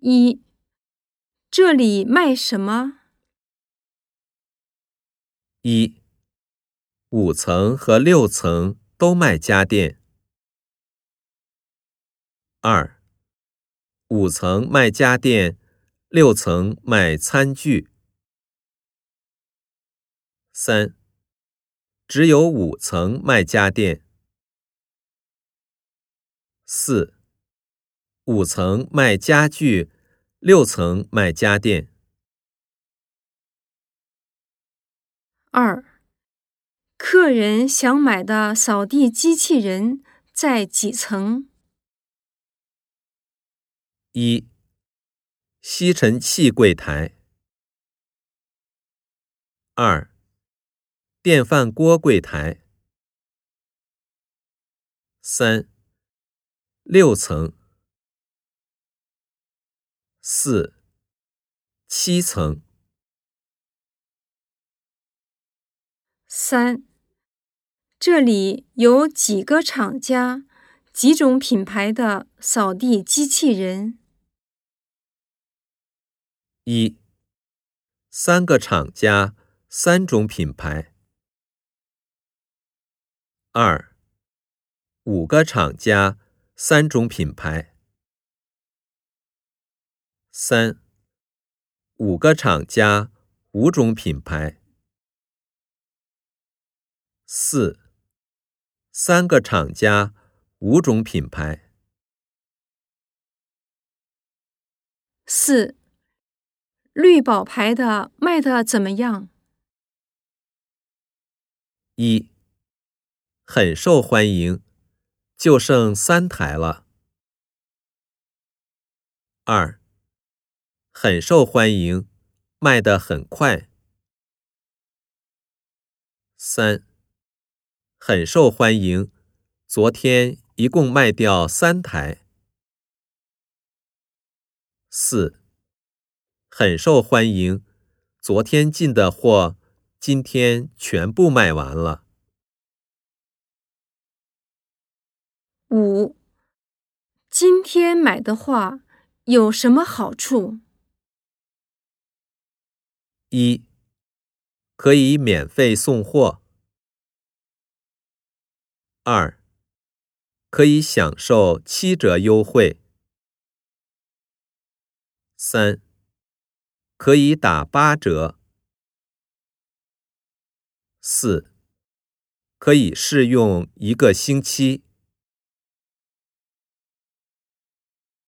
一，这里卖什么？一，五层和六层都卖家电。二，五层卖家电，六层卖餐具。三，只有五层卖家电。四。五层卖家具，六层卖家电。二，客人想买的扫地机器人在几层？一，吸尘器柜台。二，电饭锅柜台。三，六层。四、七层。三，这里有几个厂家、几种品牌的扫地机器人？一、三个厂家，三种品牌。二、五个厂家，三种品牌。三，五个厂家，五种品牌。四，三个厂家，五种品牌。四，绿宝牌的卖的怎么样？一，很受欢迎，就剩三台了。二。很受欢迎，卖得很快。三，很受欢迎，昨天一共卖掉三台。四，很受欢迎，昨天进的货，今天全部卖完了。五，今天买的话有什么好处？一，可以免费送货。二，可以享受七折优惠。三，可以打八折。四，可以试用一个星期。